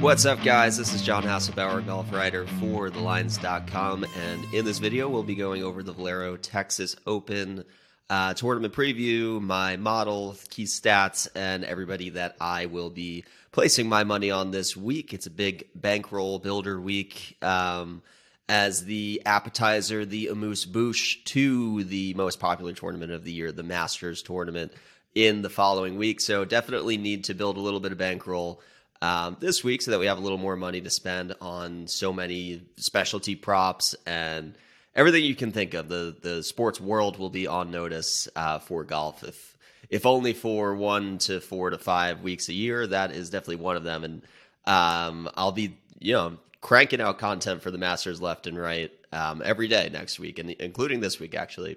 What's up, guys? This is John Hasselbauer, golf writer for TheLines.com, and in this video, we'll be going over the Valero Texas Open uh, tournament preview, my model, key stats, and everybody that I will be placing my money on this week. It's a big bankroll builder week. Um, as the appetizer, the Amuse Bouche to the most popular tournament of the year, the Masters tournament, in the following week. So definitely need to build a little bit of bankroll um, this week so that we have a little more money to spend on so many specialty props and everything you can think of. The the sports world will be on notice uh, for golf if if only for one to four to five weeks a year. That is definitely one of them, and um, I'll be you know cranking out content for the Masters left and right um, every day next week, and including this week actually.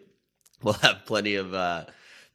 We'll have plenty of uh,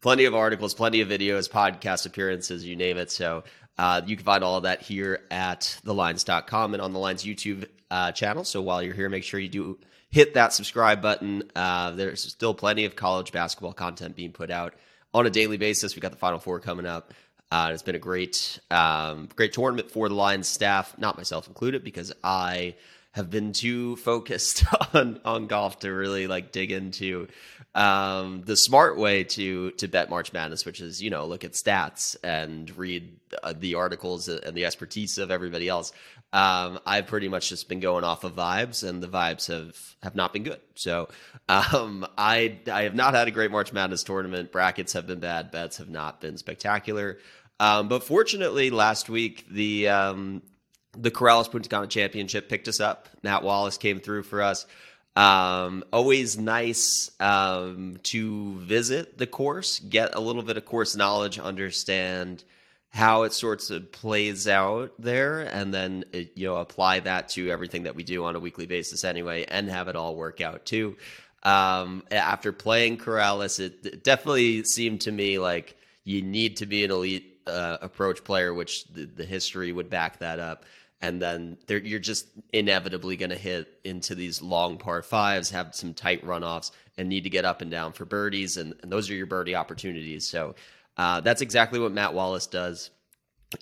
plenty of articles, plenty of videos, podcast appearances, you name it. So uh, you can find all of that here at thelines.com and on the Lines YouTube uh, channel. So while you're here, make sure you do hit that subscribe button. Uh, there's still plenty of college basketball content being put out on a daily basis. We got the Final Four coming up. Uh, it's been a great, um, great tournament for the Lines staff, not myself included, because I have been too focused on on golf to really like dig into um, the smart way to to bet March Madness, which is you know look at stats and read uh, the articles and the expertise of everybody else. Um, I've pretty much just been going off of vibes, and the vibes have have not been good. So um, I I have not had a great March Madness tournament. Brackets have been bad. Bets have not been spectacular. Um, but fortunately, last week the um, the Corales Punta Cana Championship picked us up. Matt Wallace came through for us. Um, always nice um, to visit the course, get a little bit of course knowledge, understand how it sorts of plays out there, and then it, you know apply that to everything that we do on a weekly basis anyway, and have it all work out too. Um, after playing Corales, it, it, definitely seemed to me like you need to be an elite uh, approach player, which the, the history would back that up and then you're just inevitably going to hit into these long par fives, have some tight runoffs, and need to get up and down for birdies, and, and those are your birdie opportunities. So uh, that's exactly what Matt Wallace does.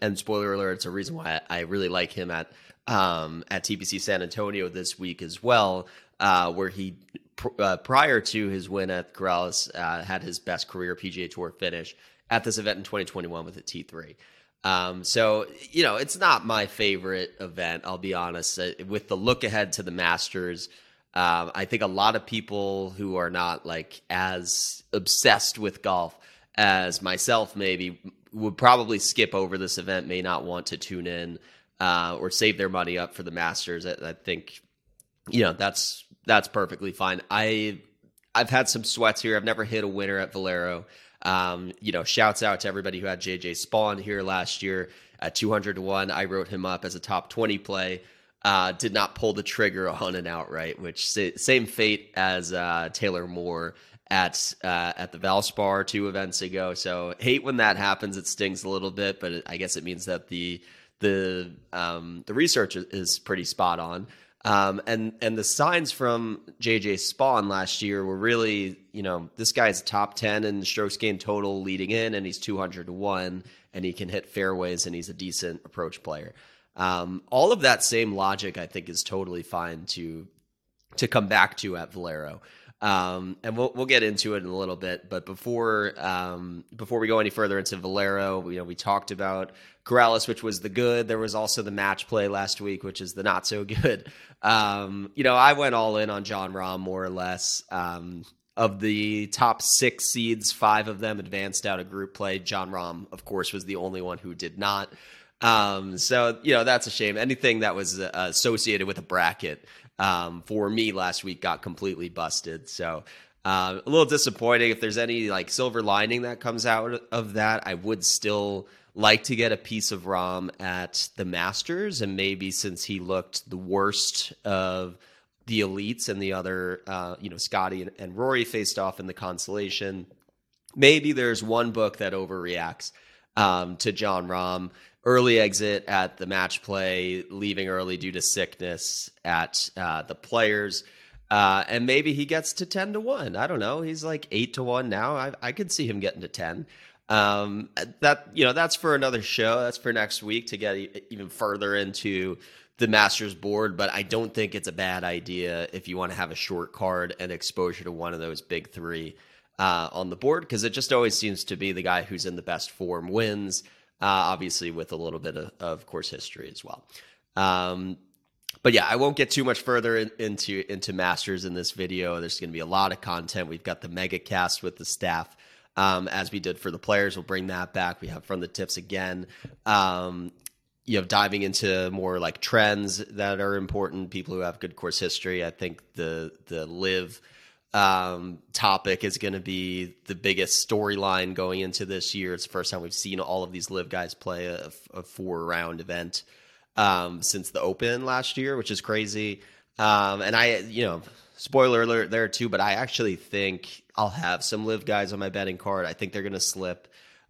And spoiler alert, it's a reason why I really like him at um, at TPC San Antonio this week as well, uh, where he pr- uh, prior to his win at Corales uh, had his best career PGA Tour finish at this event in 2021 with a T3. Um, so you know, it's not my favorite event. I'll be honest. Uh, with the look ahead to the Masters, um, I think a lot of people who are not like as obsessed with golf as myself, maybe would probably skip over this event. May not want to tune in uh, or save their money up for the Masters. I, I think you know that's that's perfectly fine. I I've had some sweats here. I've never hit a winner at Valero. Um, you know, shouts out to everybody who had JJ Spaun here last year at 200 to 1. I wrote him up as a top 20 play. Uh, did not pull the trigger on an outright, which same fate as uh, Taylor Moore at uh, at the Valspar two events ago. So hate when that happens. It stings a little bit, but I guess it means that the the um, the research is pretty spot on. Um, and and the signs from JJ Spaun last year were really, you know, this guy's top ten in strokes gained total leading in, and he's two hundred to one, and he can hit fairways, and he's a decent approach player. Um, all of that same logic, I think, is totally fine to to come back to at Valero. Um, and we'll we'll get into it in a little bit. But before um, before we go any further into Valero, you know, we talked about Corales, which was the good. There was also the match play last week, which is the not so good. Um, you know, I went all in on Jon Rahm more or less. Um, of the top six seeds, five of them advanced out of group play. Jon Rahm, of course, was the only one who did not. Um, so you know that's a shame. Anything that was uh, associated with a bracket um, for me last week got completely busted. So uh, a little disappointing. If there's any like silver lining that comes out of that, I would still like to get a piece of Rahm at the Masters, and maybe since he looked the worst of the elites and the other, uh, you know, Scotty and, and, Rory faced off in the consolation, maybe there's one book that overreacts um, to Jon Rahm. Early exit at the match play, leaving early due to sickness at uh, the players. Uh, and maybe he gets to 10 to 1. I don't know. He's like 8 to 1 now. I, I could see him getting to 10. um, that you know that's for another show. That's for next week to get even further into the Masters board. But I don't think it's a bad idea if you want to have a short card and exposure to one of those big three uh, on the board because it just always seems to be the guy who's in the best form wins. Uh, obviously, with a little bit of, of course history as well. Um, but yeah, I won't get too much further in, into into Masters in this video. There's going to be a lot of content. We've got the mega cast with the staff. Um, as we did for the players, we'll bring that back. We have from the tips again. Um, you know, diving into more like trends that are important. People who have good course history. I think the the LIV um, topic is going to be the biggest storyline going into this year. It's the first time we've seen all of these LIV guys play a, a four round event um, since the Open last year, which is crazy. Um, and I, you know, spoiler alert there too, but I actually think I'll have some LIV guys on my betting card. I think they're going to slip.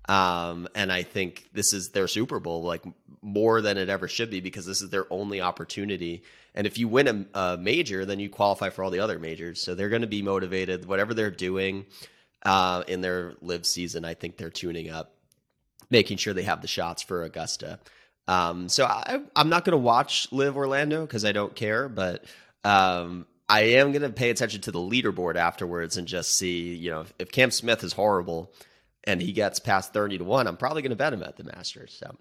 Um, and I think this is their Super Bowl, like more than it ever should be, because this is their only opportunity. And if you win a, a major, then you qualify for all the other majors. So they're going to be motivated. Whatever they're doing uh, in their LIV season, I think they're tuning up, making sure they have the shots for Augusta. Um, so I, am not going to watch LIV Orlando because I don't care, but um, I am going to pay attention to the leaderboard afterwards and just see, you know, if, if Cam Smith is horrible and he gets past 30 to 1, I'm probably going to bet him at the Masters. So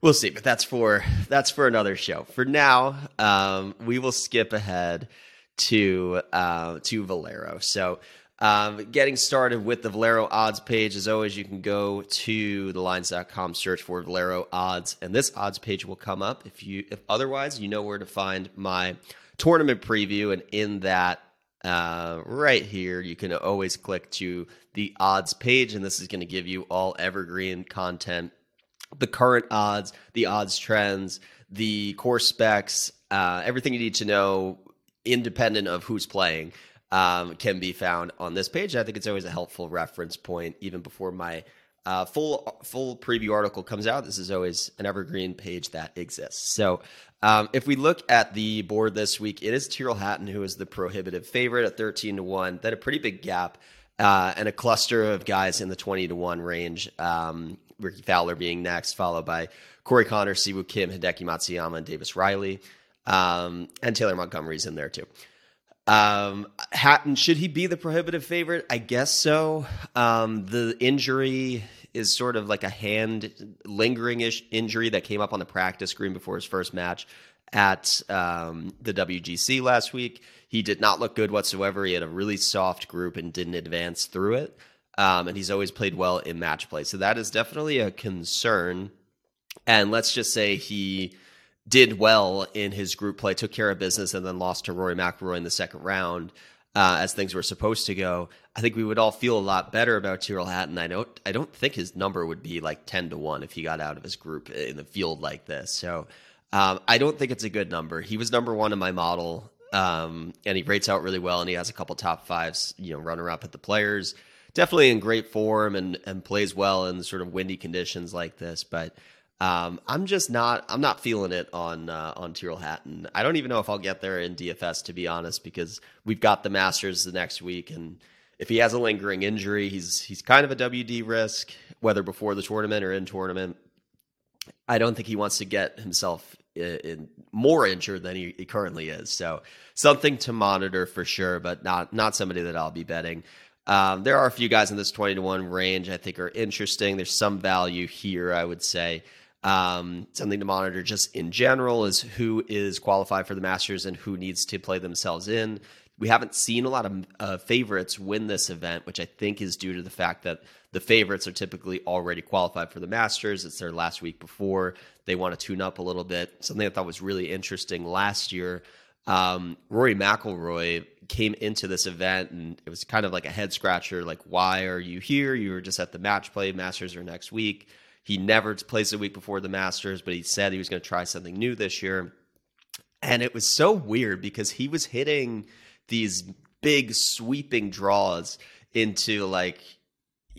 we'll see, but that's for that's for another show. For now, um, we will skip ahead to uh, to Valero. So um, getting started with the Valero odds page, as always, you can go to thelines.com, search for Valero odds, and this odds page will come up. If you, if otherwise, you know where to find my tournament preview, and in that uh, right here, you can always click to the odds page, and this is going to give you all evergreen content, the current odds, the odds trends, the course specs, uh, everything you need to know, independent of who's playing, um, can be found on this page. I think it's always a helpful reference point, even before my uh, full full preview article comes out. This is always an evergreen page that exists. So um, if we look at the board this week, it is Tyrrell Hatton who is the prohibitive favorite at 13 to 1. Then a pretty big gap uh, and a cluster of guys in the 20 to 1 range. Um, Rickie Fowler being next, followed by Corey Connor, Si Woo Kim, Hideki Matsuyama, and Davis Riley. Um, and Taylor Montgomery's in there too. Um, Hatton, should he be the prohibitive favorite? I guess so. Um, the injury is sort of like a hand lingering ish injury that came up on the practice screen before his first match at um, the WGC last week. He did not look good whatsoever. He had a really soft group and didn't advance through it. Um, and he's always played well in match play. So that is definitely a concern. And let's just say he did well in his group play, took care of business, and then lost to Rory McIlroy in the second round. Uh, as things were supposed to go, I think we would all feel a lot better about Tyrrell Hatton. I don't, I don't think his number would be like ten to one if he got out of his group in the field like this. So um, I don't think it's a good number. He was number one in my model, um, and he rates out really well, and he has a couple top fives, you know, runner up at the players. Definitely in great form and and plays well in sort of windy conditions like this, but. Um, I'm just not. I'm not feeling it on uh, on Tyrrell Hatton. I don't even know if I'll get there in DFS to be honest, because we've got the Masters the next week, and if he has a lingering injury, he's he's kind of a WD risk, whether before the tournament or in tournament. I don't think he wants to get himself in, in more injured than he, he, currently is. So something to monitor for sure, but not not somebody that I'll be betting. Um, there are a few guys in this twenty to one range I think are interesting. There's some value here, I would say. Um, something to monitor just in general is who is qualified for the Masters and who needs to play themselves in. We haven't seen a lot of uh, favorites win this event, which I think is due to the fact that the favorites are typically already qualified for the Masters. It's their last week before. They want to tune up a little bit. Something I thought was really interesting last year. Um, Rory McIlroy came into this event and it was kind of like a head scratcher. Like, why are you here? You were just at the match play. Masters are next week he never plays a week before the Masters, but he said he was going to try something new this year. And it was so weird because he was hitting these big sweeping draws into like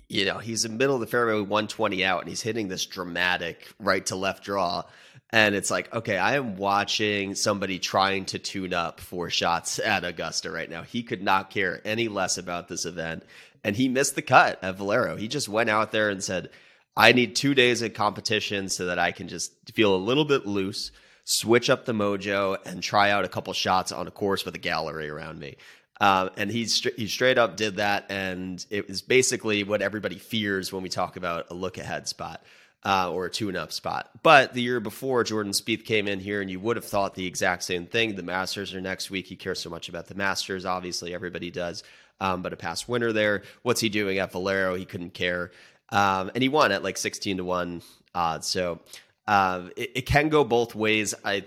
you know he's in the middle of the fairway 120 out and he's hitting this dramatic right to left draw And it's like, okay, I am watching somebody trying to tune up four shots at Augusta right now. He could not care any less about this event. And he missed the cut at Valero. He just went out there and said, I need two days of competition so that I can just feel a little bit loose, switch up the mojo, and try out a couple shots on a course with a gallery around me. Um, and he he straight up did that, and it was basically what everybody fears when we talk about a look ahead spot uh, or a tune up spot. But the year before, Jordan Spieth came in here, and you would have thought the exact same thing. The Masters are next week. He cares so much about the Masters. Obviously, everybody does. Um, but a past winner there. What's he doing at Valero? He couldn't care. Um, and he won at like 16 to 1 odds. So uh, it, it, can go both ways. I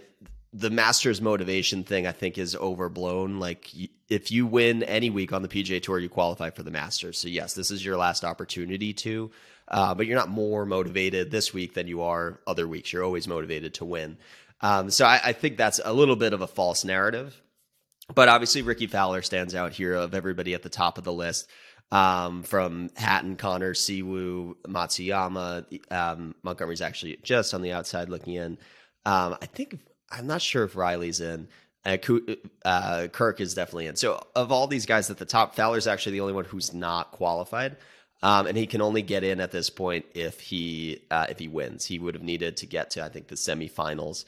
the Masters motivation thing I think is overblown. Like if you win any week on the PGA Tour, you qualify for the Masters. So yes, this is your last opportunity to. Uh, but you're not more motivated this week than you are other weeks. You're always motivated to win. Um, so I, I, think that's a little bit of a false narrative. But obviously, Rickie Fowler stands out here of everybody at the top of the list. Um, from Hatton, Connor, Si Woo, Matsuyama. Um, Montgomery's actually just on the outside looking in. Um, I think I'm not sure if Riley's in. Uh, uh, Kirk is definitely in. So of all these guys at the top, Fowler's actually the only one who's not qualified, um, and he can only get in at this point if he uh, if he wins. He would have needed to get to I think the semifinals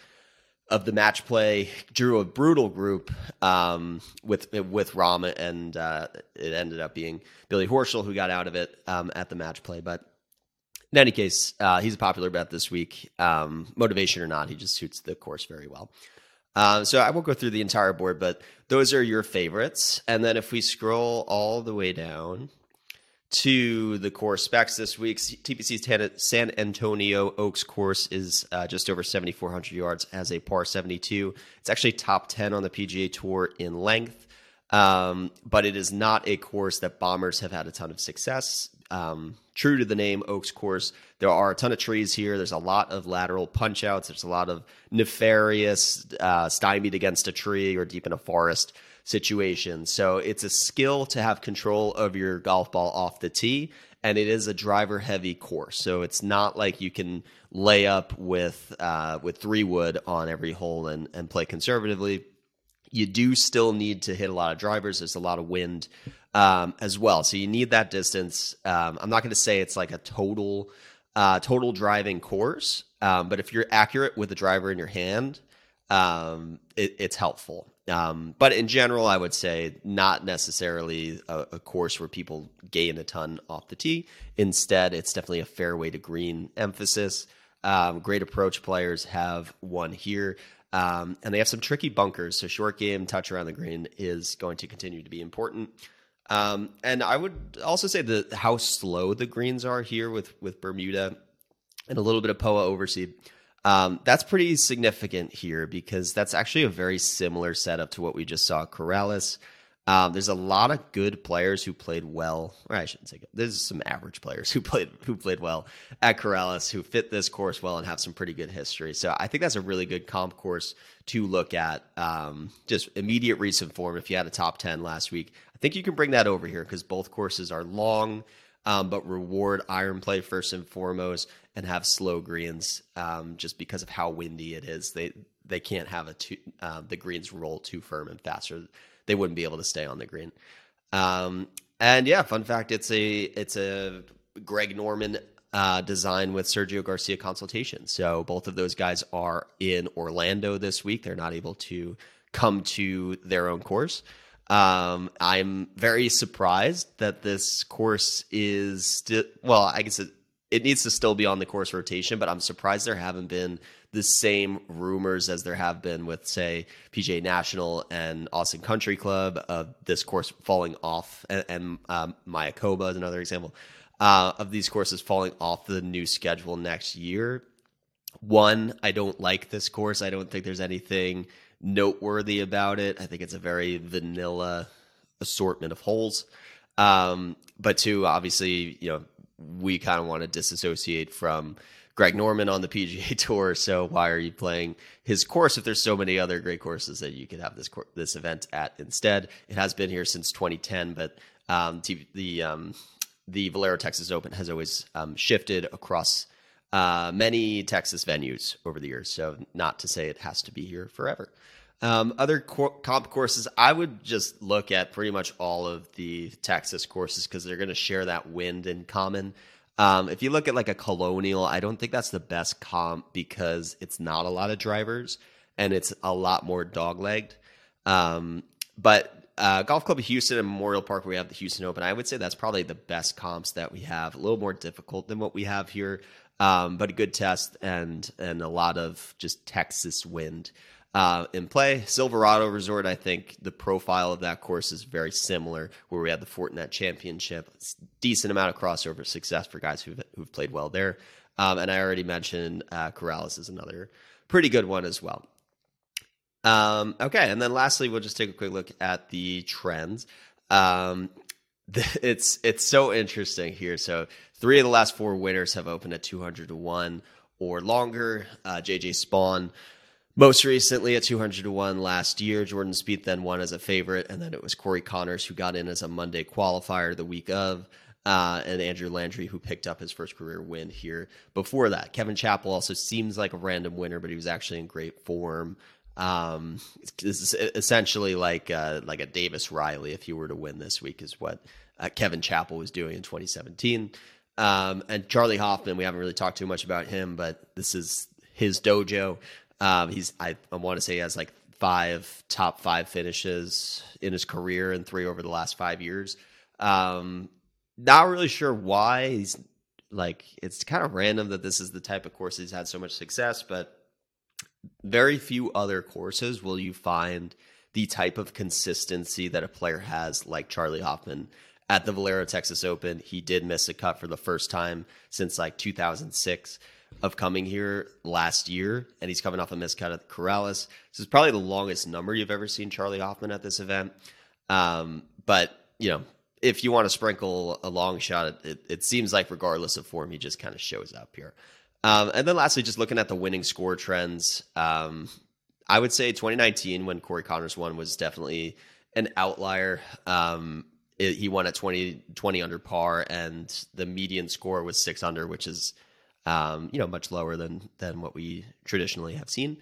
of the match play. Drew a brutal group um, with with Rahm, and uh, it ended up being Billy Horschel who got out of it um, at the match play, but in any case, uh, he's a popular bet this week. Um, motivation or not, he just suits the course very well. Uh, so I won't go through the entire board, but those are your favorites. And then if we scroll all the way down to the course specs this week, TPC's San Antonio Oaks course is uh, just over 7,400 yards as a par 72. It's actually top 10 on the PGA Tour in length. Um, but it is not a course that bombers have had a ton of success um, true to the name Oaks Course. There are a ton of trees here. There's a lot of lateral punch outs. There's a lot of nefarious, uh, stymied against a tree or deep in a forest situation. So it's a skill to have control of your golf ball off the tee. And it is a driver heavy course. So it's not like you can lay up with uh, with three wood on every hole and, and play conservatively. You do still need to hit a lot of drivers. There's a lot of wind um, as well. So you need that distance. Um, I'm not going to say it's like a total uh, total driving course, um, but if you're accurate with the driver in your hand, um, it, it's helpful. Um, but in general, I would say not necessarily a, a, course where people gain a ton off the tee. Instead, it's definitely a fairway to green emphasis. Um, great approach players have won here. And they have some tricky bunkers. So short game touch around the green is going to continue to be important. Um, and I would also say that how slow the greens are here with with Bermuda and a little bit of POA overseed. Um, that's pretty significant here because that's actually a very similar setup to what we just saw at Corales. Um, there's a lot of good players who played well, or I shouldn't say good. There's some average players who played who played well at Corales who fit this course well and have some pretty good history. So I think that's a really good comp course to look at. Um, just immediate recent form. If you had a top ten last week, I think you can bring that over here because both courses are long, um, but reward iron play first and foremost, and have slow greens um, just because of how windy it is. They they can't have a too, uh, the greens roll too firm and faster they wouldn't be able to stay on the green. Um, and yeah, fun fact: it's a it's a Greg Norman uh, design with Sergio Garcia consultation. So both of those guys are in Orlando this week. They're not able to come to their own course. Um, I'm very surprised that this course is still well. I guess it, it needs to still be on the course rotation, but I'm surprised there haven't been the same rumors as there have been with, say, PGA National and Austin Country Club of this course falling off, and, and um, Mayakoba is another example uh, of these courses falling off the new schedule next year. One, I don't like this course. I don't think there's anything noteworthy about it. I think it's a very vanilla assortment of holes. Um, but two, obviously, you know, we kind of want to disassociate from Greg Norman on the PGA Tour. So why are you playing his course if there's so many other great courses that you could have this this event at instead? It has been here since 2010, but um, the um, the Valero Texas Open has always um, shifted across uh, many Texas venues over the years. So, not to say it has to be here forever. Um, other comp courses, I would just look at pretty much all of the Texas courses because they're going to share that wind in common. Um, if you look at like a Colonial, I don't think that's the best comp because it's not a lot of drivers and it's a lot more dog legged. Um, but uh, Golf Club of Houston and Memorial Park, where we have the Houston Open, I would say that's probably the best comps that we have. A little more difficult than what we have here, um, but a good test and and a lot of just Texas wind uh, in play. Silverado Resort, I think the profile of that course is very similar, where we had the Fortinet Championship. Decent amount of crossover success for guys who've, who've played well there. Um, and I already mentioned uh, Corales is another pretty good one as well. Um, okay, and then lastly, we'll just take a quick look at the trends. Um, it's it's so interesting here. So three of the last four winners have opened at 200 to one or longer. Uh, JJ Spaun, most recently at 200 to 1 last year, Jordan Spieth then won as a favorite, and then it was Corey Conners who got in as a Monday qualifier the week of, uh, and Andrew Landry who picked up his first career win here before that. Kevin Chappell also seems like a random winner, but he was actually in great form. Um, this is essentially like uh, like a Davis Riley if he were to win this week, is what uh, Kevin Chappell was doing in 2017. Um, and Charley Hoffman, we haven't really talked too much about him, but this is his dojo. Um, he's I, I want to say he has like five top five finishes in his career and three over the last five years. Um, not really sure why he's like it's kind of random that this is the type of course he's had so much success, but very few other courses will you find the type of consistency that a player has like Charley Hoffman at the Valero Texas Open. He did miss a cut for the first time since like 2006 of coming here last year, and he's coming off a miscut at Corales. This is probably the longest number you've ever seen Charley Hoffman at this event. Um, but you know, if you want to sprinkle a long shot, it, it seems like regardless of form, he just kind of shows up here. Um, and then lastly, just looking at the winning score trends, um, I would say 2019 when Corey Conners won was definitely an outlier. Um, it, he won at 20, 20 under par, and the median score was six under, which is um, you know, much lower than than what we traditionally have seen.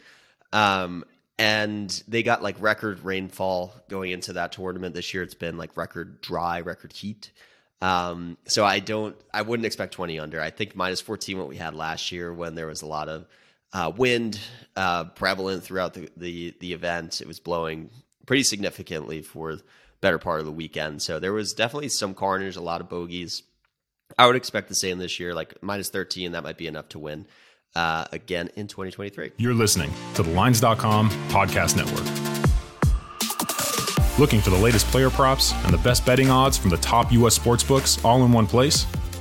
Um, and they got like record rainfall going into that tournament this year. It's been like record dry, record heat. Um, so I don't, I wouldn't expect 20 under. I think minus 14 what we had last year when there was a lot of uh, wind uh, prevalent throughout the, the the event. It was blowing pretty significantly for better part of the weekend. So there was definitely some carnage, a lot of bogeys. I would expect the same this year, like minus 13. That might be enough to win uh, again in 2023. You're listening to the Lines.com podcast network. Looking for the latest player props and the best betting odds from the top U.S. sports books all in one place?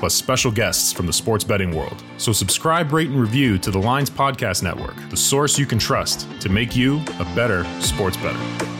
plus special guests from the sports betting world. So subscribe, rate, and review to the Lines Podcast Network, the source you can trust to make you a better sports bettor.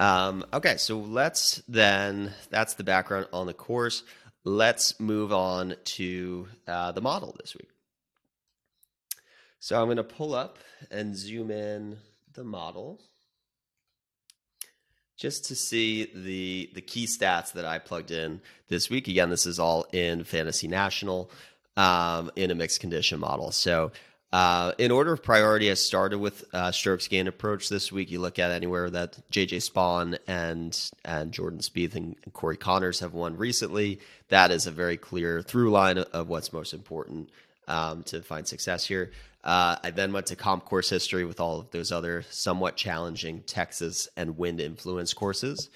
Um, okay, so let's then, that's the background on the course. let's move on to uh, the model this week. So I'm going to pull up and zoom in the model just to see the the key stats that I plugged in this week. Again, this is all in Fantasy National um, in a mixed condition model. So uh, in order of priority, I started with uh, strokes gain approach this week. You look at anywhere that JJ Spaun and and Jordan Spieth and, Corey Conners have won recently. That is a very clear through line of what's most important um, to find success here. Uh, I then went to comp course history with all of those other somewhat challenging Texas and wind influence courses.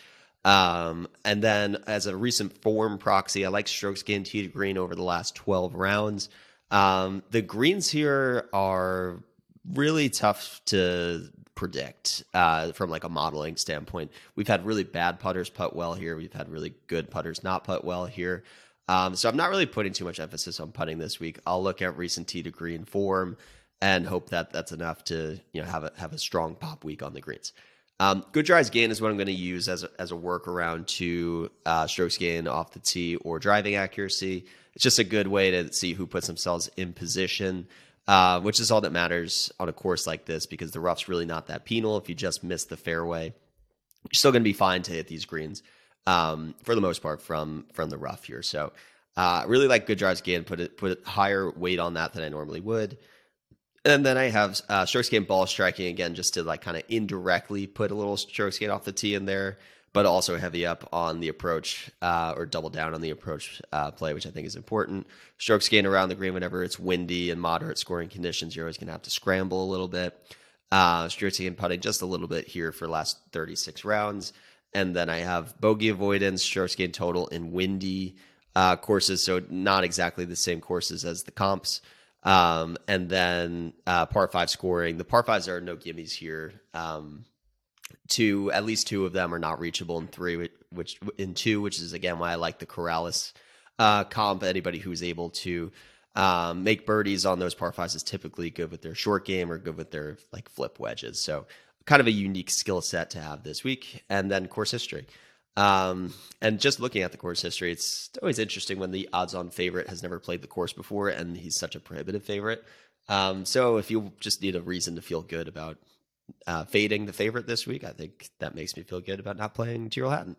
Um, and then as a recent form proxy, I like strokes gained tee to green over the last 12 rounds. Um, the greens here are really tough to predict uh, from like a modeling standpoint. We've had really bad putters putt well here. We've had really good putters not putt well here. Um, so I'm not really putting too much emphasis on putting this week. I'll look at recent tee to green form and hope that that's enough to you know have a have a strong pop week on the greens. Um, good drives gain is what I'm going to use as a, as a workaround to uh, strokes gain off the tee or driving accuracy it's just a good way to see who puts themselves in position, uh, which is all that matters on a course like this because the rough's really not that penal. If you just miss the fairway, you're still going to be fine to hit these greens um, for the most part from from the rough here. So, uh, really like good drives gain. Put it put higher weight on that than I normally would. And then I have uh, strokes gain ball striking again, just to like kind of indirectly put a little strokes gain off the tee in there but also heavy up on the approach uh, or double down on the approach uh, play, which I think is important. Strokes gain around the green whenever it's windy and moderate scoring conditions, you're always going to have to scramble a little bit. Uh, strokes gain putting just a little bit here for last 36 rounds. And then I have bogey avoidance, strokes gain total in windy uh, courses, so not exactly the same courses as the comps. Um, and then uh, par five scoring. The par fives are no gimmies here. Um, two, at least two of them are not reachable in three, which in two, which is again why I like the Corales uh, comp. Anybody who's able to um, make birdies on those par fives is typically good with their short game or good with their like flip wedges. So kind of a unique skill set to have this week. And then course history. Um, and just looking at the course history, it's always interesting when the odds-on favorite has never played the course before, and he's such a prohibitive favorite. Um, so if you just need a reason to feel good about uh, fading the favorite this week. I think that makes me feel good about not playing Tyrrell Hatton.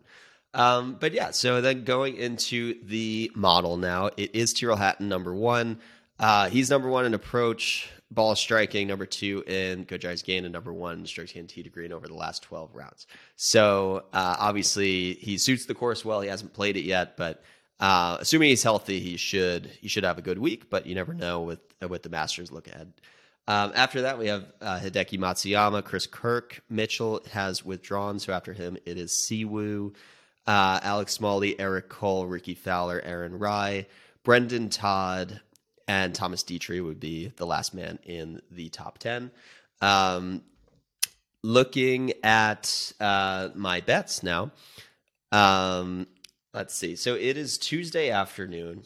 Um, but yeah, so then going into the model now, it is Tyrrell Hatton number one. Uh, he's number one in approach, ball striking, number two in drives gain, and number one strokes gain tee to green over the last 12 rounds. So uh, obviously he suits the course well. He hasn't played it yet, but uh, assuming he's healthy, he should he should have a good week. But you never know with with the Masters look ahead. Um, after that, we have uh, Hideki Matsuyama. Chris Kirk Mitchell has withdrawn, so after him, it is Siwoo, uh, Alex Smalley, Eric Cole, Rickie Fowler, Aaron Rai, Brendon Todd, and Thomas Detry would be the last man in the top 10. Um, looking at uh, my bets now, um, let's see. So it is Tuesday afternoon,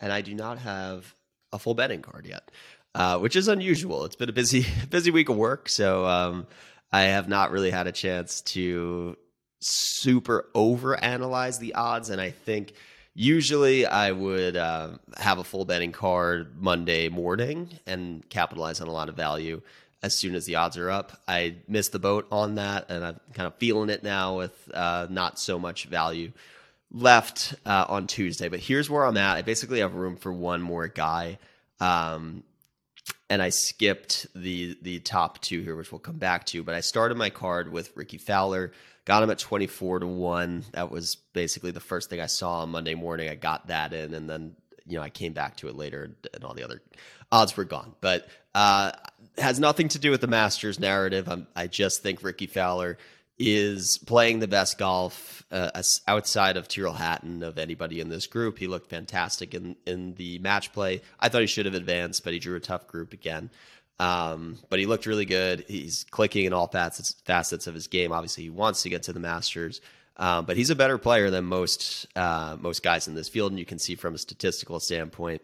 and I do not have a full betting card yet uh, which is unusual. It's been a busy busy week of work, so um, I have not really had a chance to super overanalyze the odds, and I think usually I would uh, have a full betting card Monday morning and capitalize on a lot of value as soon as the odds are up. I missed the boat on that, and I'm kind of feeling it now with uh, not so much value left uh, on Tuesday. But here's where I'm at. I basically have room for one more guy. Um, and I skipped the the top two here, which we'll come back to. But I started my card with Rickie Fowler, got him at twenty four to one. That was basically the first thing I saw on Monday morning. I got that in, and then you know I came back to it later, and all the other odds were gone. But uh, has nothing to do with the Masters narrative. I'm, I just think Rickie Fowler is playing the best golf uh, outside of Tyrrell Hatton of anybody in this group. He looked fantastic in in the match play. I thought he should have advanced, but he drew a tough group again. Um, but he looked really good. He's clicking in all facets facets of his game. Obviously, he wants to get to the Masters. Um, but he's a better player than most uh, most guys in this field, and you can see from a statistical standpoint,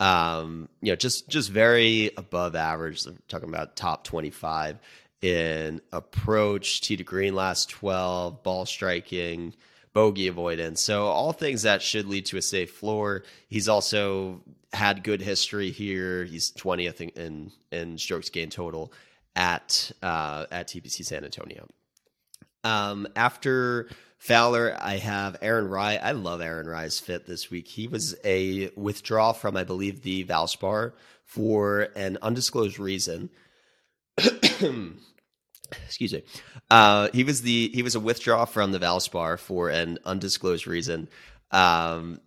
um, you know, just just very above average. I'm talking about top twenty five in approach, tee to green last 12, ball striking, bogey avoidance. So all things that should lead to a safe floor. He's also had good history here. He's 20th in in, in strokes gained total at uh, at TPC San Antonio. Um, after Fowler, I have Aaron Rai. I love Aaron Rai's fit this week. He was a withdrawal from, I believe, the Valspar for an undisclosed reason. Excuse me. Uh, he was the he was a withdrawal from the Valspar for an undisclosed reason. Um,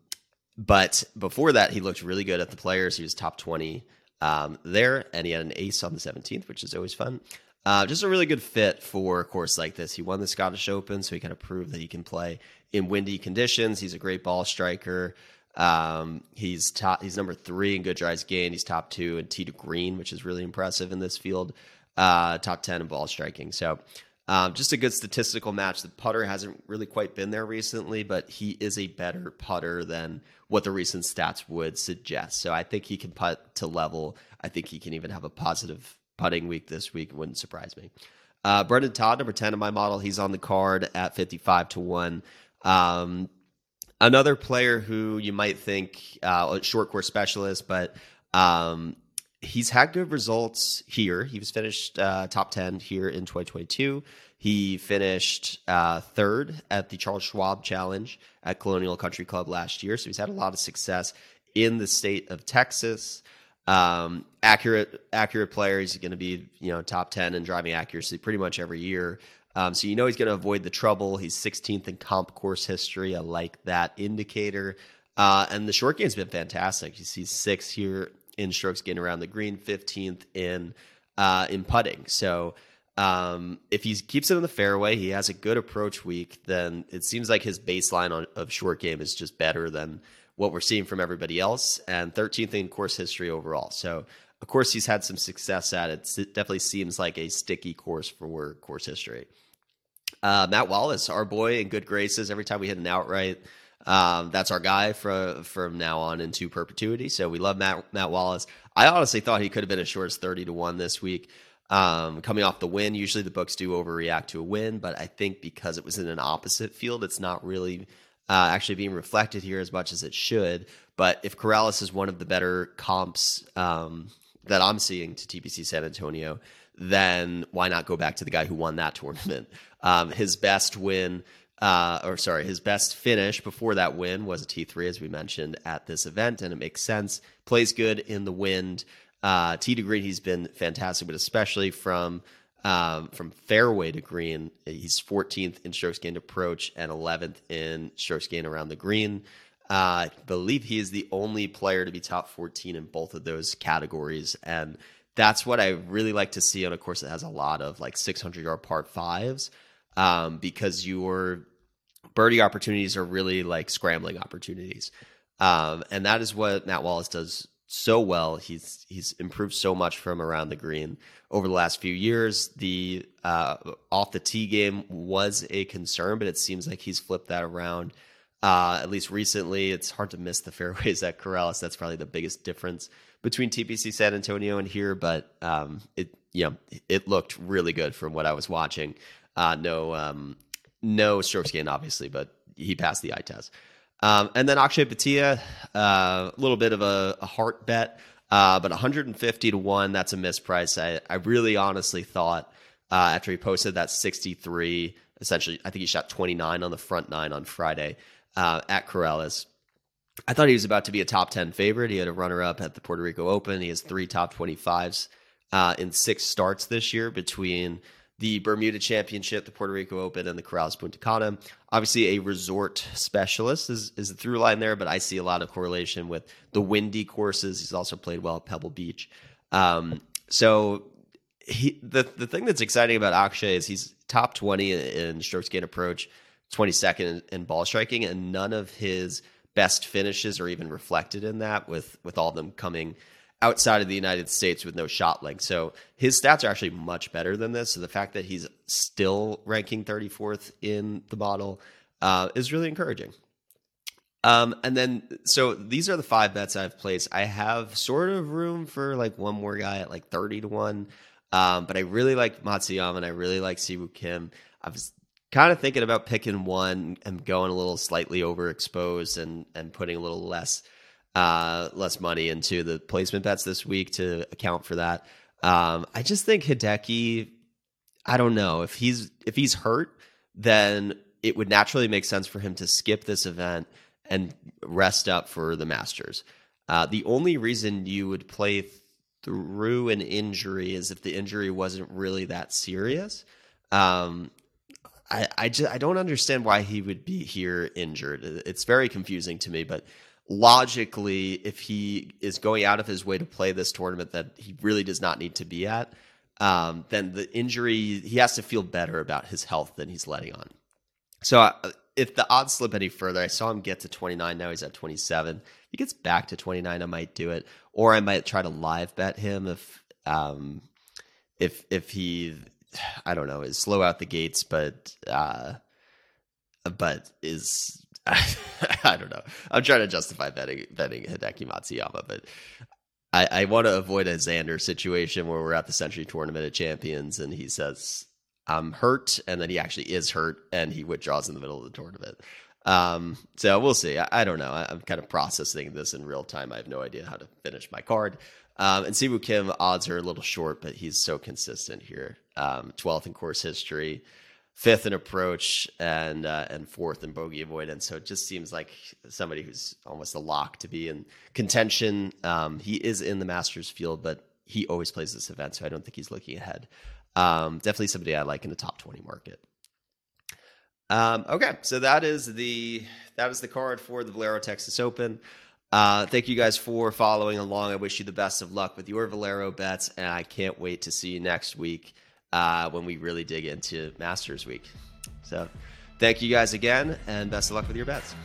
but before that, he looked really good at the players. He was top twenty um, there, and he had an ace on the seventeenth, which is always fun. Uh, just a really good fit for a course like this. He won the Scottish Open, so he kind of proved that he can play in windy conditions. He's a great ball striker. Um, he's top. He's number three in good drives gained. He's top two in tee to green, which is really impressive in this field. Uh, top ten in ball striking. So. Um, just a good statistical match. The putter hasn't really quite been there recently, but he is a better putter than what the recent stats would suggest. So I think he can putt to level. I think he can even have a positive putting week this week. It wouldn't surprise me. Uh, Brendon Todd, number 10 in my model, he's on the card at 55 to 1. Um, another player who you might think uh, a short course specialist, but um, he's had good results here. He was finished uh, top 10 here in 2022. He finished uh, third at the Charles Schwab Challenge at Colonial Country Club last year. So he's had a lot of success in the state of Texas. Um, accurate, accurate player. He's going to be, you know, top 10 in driving accuracy pretty much every year. Um, so you know he's going to avoid the trouble. He's 16th in comp course history. I like that indicator. Uh, and the short game's been fantastic. You see six here in strokes gained around the green, 15th in uh, in putting. So um, if he keeps it in the fairway, he has a good approach week. Then it seems like his baseline on, of short game is just better than what we're seeing from everybody else, and 13th in course history overall. So, of course, he's had some success at it. It definitely seems like a sticky course for course history. Uh, Matt Wallace, our boy in good graces. Every time we hit an outright, um, that's our guy from from now on into perpetuity. So we love Matt Matt Wallace. I honestly thought he could have been as short as 30 to one this week. Um, coming off the win, usually the books do overreact to a win, but I think because it was in an opposite field, it's not really uh, actually being reflected here as much as it should. But if Corales is one of the better comps um, that I'm seeing to TPC San Antonio, then why not go back to the guy who won that tournament? Um, his best win, uh, or sorry, his best finish before that win was a T3, as we mentioned at this event, and it makes sense. Plays good in the wind. Uh, T to green, he's been fantastic, but especially from um, from fairway to green. He's 14th in strokes gained approach and 11th in strokes gained around the green. Uh, I believe he is the only player to be top 14 in both of those categories. And that's what I really like to see on a course that has a lot of like 600 yard part fives um, because your birdie opportunities are really like scrambling opportunities. Um, and that is what Matt Wallace does so well. He's he's improved so much from around the green over the last few years. The uh, off the tee game was a concern, but it seems like he's flipped that around. Uh, at least recently, it's hard to miss the fairways at Corales. That's probably the biggest difference between TPC San Antonio and here. But um, it you know it looked really good from what I was watching. Uh, no um, no strokes gained, obviously, but he passed the eye test. Um, and then Akshay Bhatia, uh, a little bit of a, a heart bet, uh, but 150 to 1, that's a misprice. I, I really honestly thought uh, after he posted that 63, essentially, I think he shot 29 on the front nine on Friday at Corales. I thought he was about to be a top 10 favorite. He had a runner up at the Puerto Rico Open. He has three top 25s uh, in six starts this year between the Bermuda Championship, the Puerto Rico Open, and the Corales Punta Cana. Obviously, a resort specialist is, is the through line there, but I see a lot of correlation with the windy courses. He's also played well at Pebble Beach. Um, so he, the the thing that's exciting about Akshay is he's top twenty in, in strokes gain approach, twenty second in, in ball striking, and none of his best finishes are even reflected in that. With with all of them coming outside of the United States with no shot length. So his stats are actually much better than this. So the fact that he's still ranking 34th in the model uh, is really encouraging. Um, and then, so these are the five bets I've placed. I have sort of room for like one more guy at like 30 to 1. Um, but I really like Matsuyama and I really like Siwoo Kim. I was kind of thinking about picking one and going a little slightly overexposed and and putting a little less uh, less money into the placement bets this week to account for that. Um, I just think Hideki. I don't know if he's if he's hurt, then it would naturally make sense for him to skip this event and rest up for the Masters. Uh, the only reason you would play through an injury is if the injury wasn't really that serious. Um, I I, just, I don't understand why he would be here injured. It's very confusing to me, but logically, if he is going out of his way to play this tournament that he really does not need to be at, um, then the injury he has to feel better about his health than he's letting on. So uh, if the odds slip any further, I saw him get to 29. Now he's at 27. If he gets back to 29, I might do it, or I might try to live bet him if um, if if he I don't know is slow out the gates, but uh, but is I don't know. I'm trying to justify betting betting Hideki Matsuyama, but I, I want to avoid a Xander situation where we're at the Sentry Tournament of Champions and he says I'm hurt, and then he actually is hurt and he withdraws in the middle of the tournament. Um, so we'll see. I, I don't know. I, am kind of processing this in real time. I have no idea how to finish my card. Um, and Si Woo Kim odds are a little short, but he's so consistent here. Um, 12th in course history fifth in approach and uh, and fourth in bogey avoidance. So it just seems like somebody who's almost a lock to be in contention. Um, he is in the Masters field, but he always plays this event, so I don't think he's looking ahead. Um, definitely somebody I like in the top twenty market. Um, okay, so that is the that is the card for the Valero Texas Open. Uh, thank you guys for following along. I wish you the best of luck with your Valero bets, and I can't wait to see you next week uh, when we really dig into Masters Week. So, thank you guys again, and best of luck with your bets.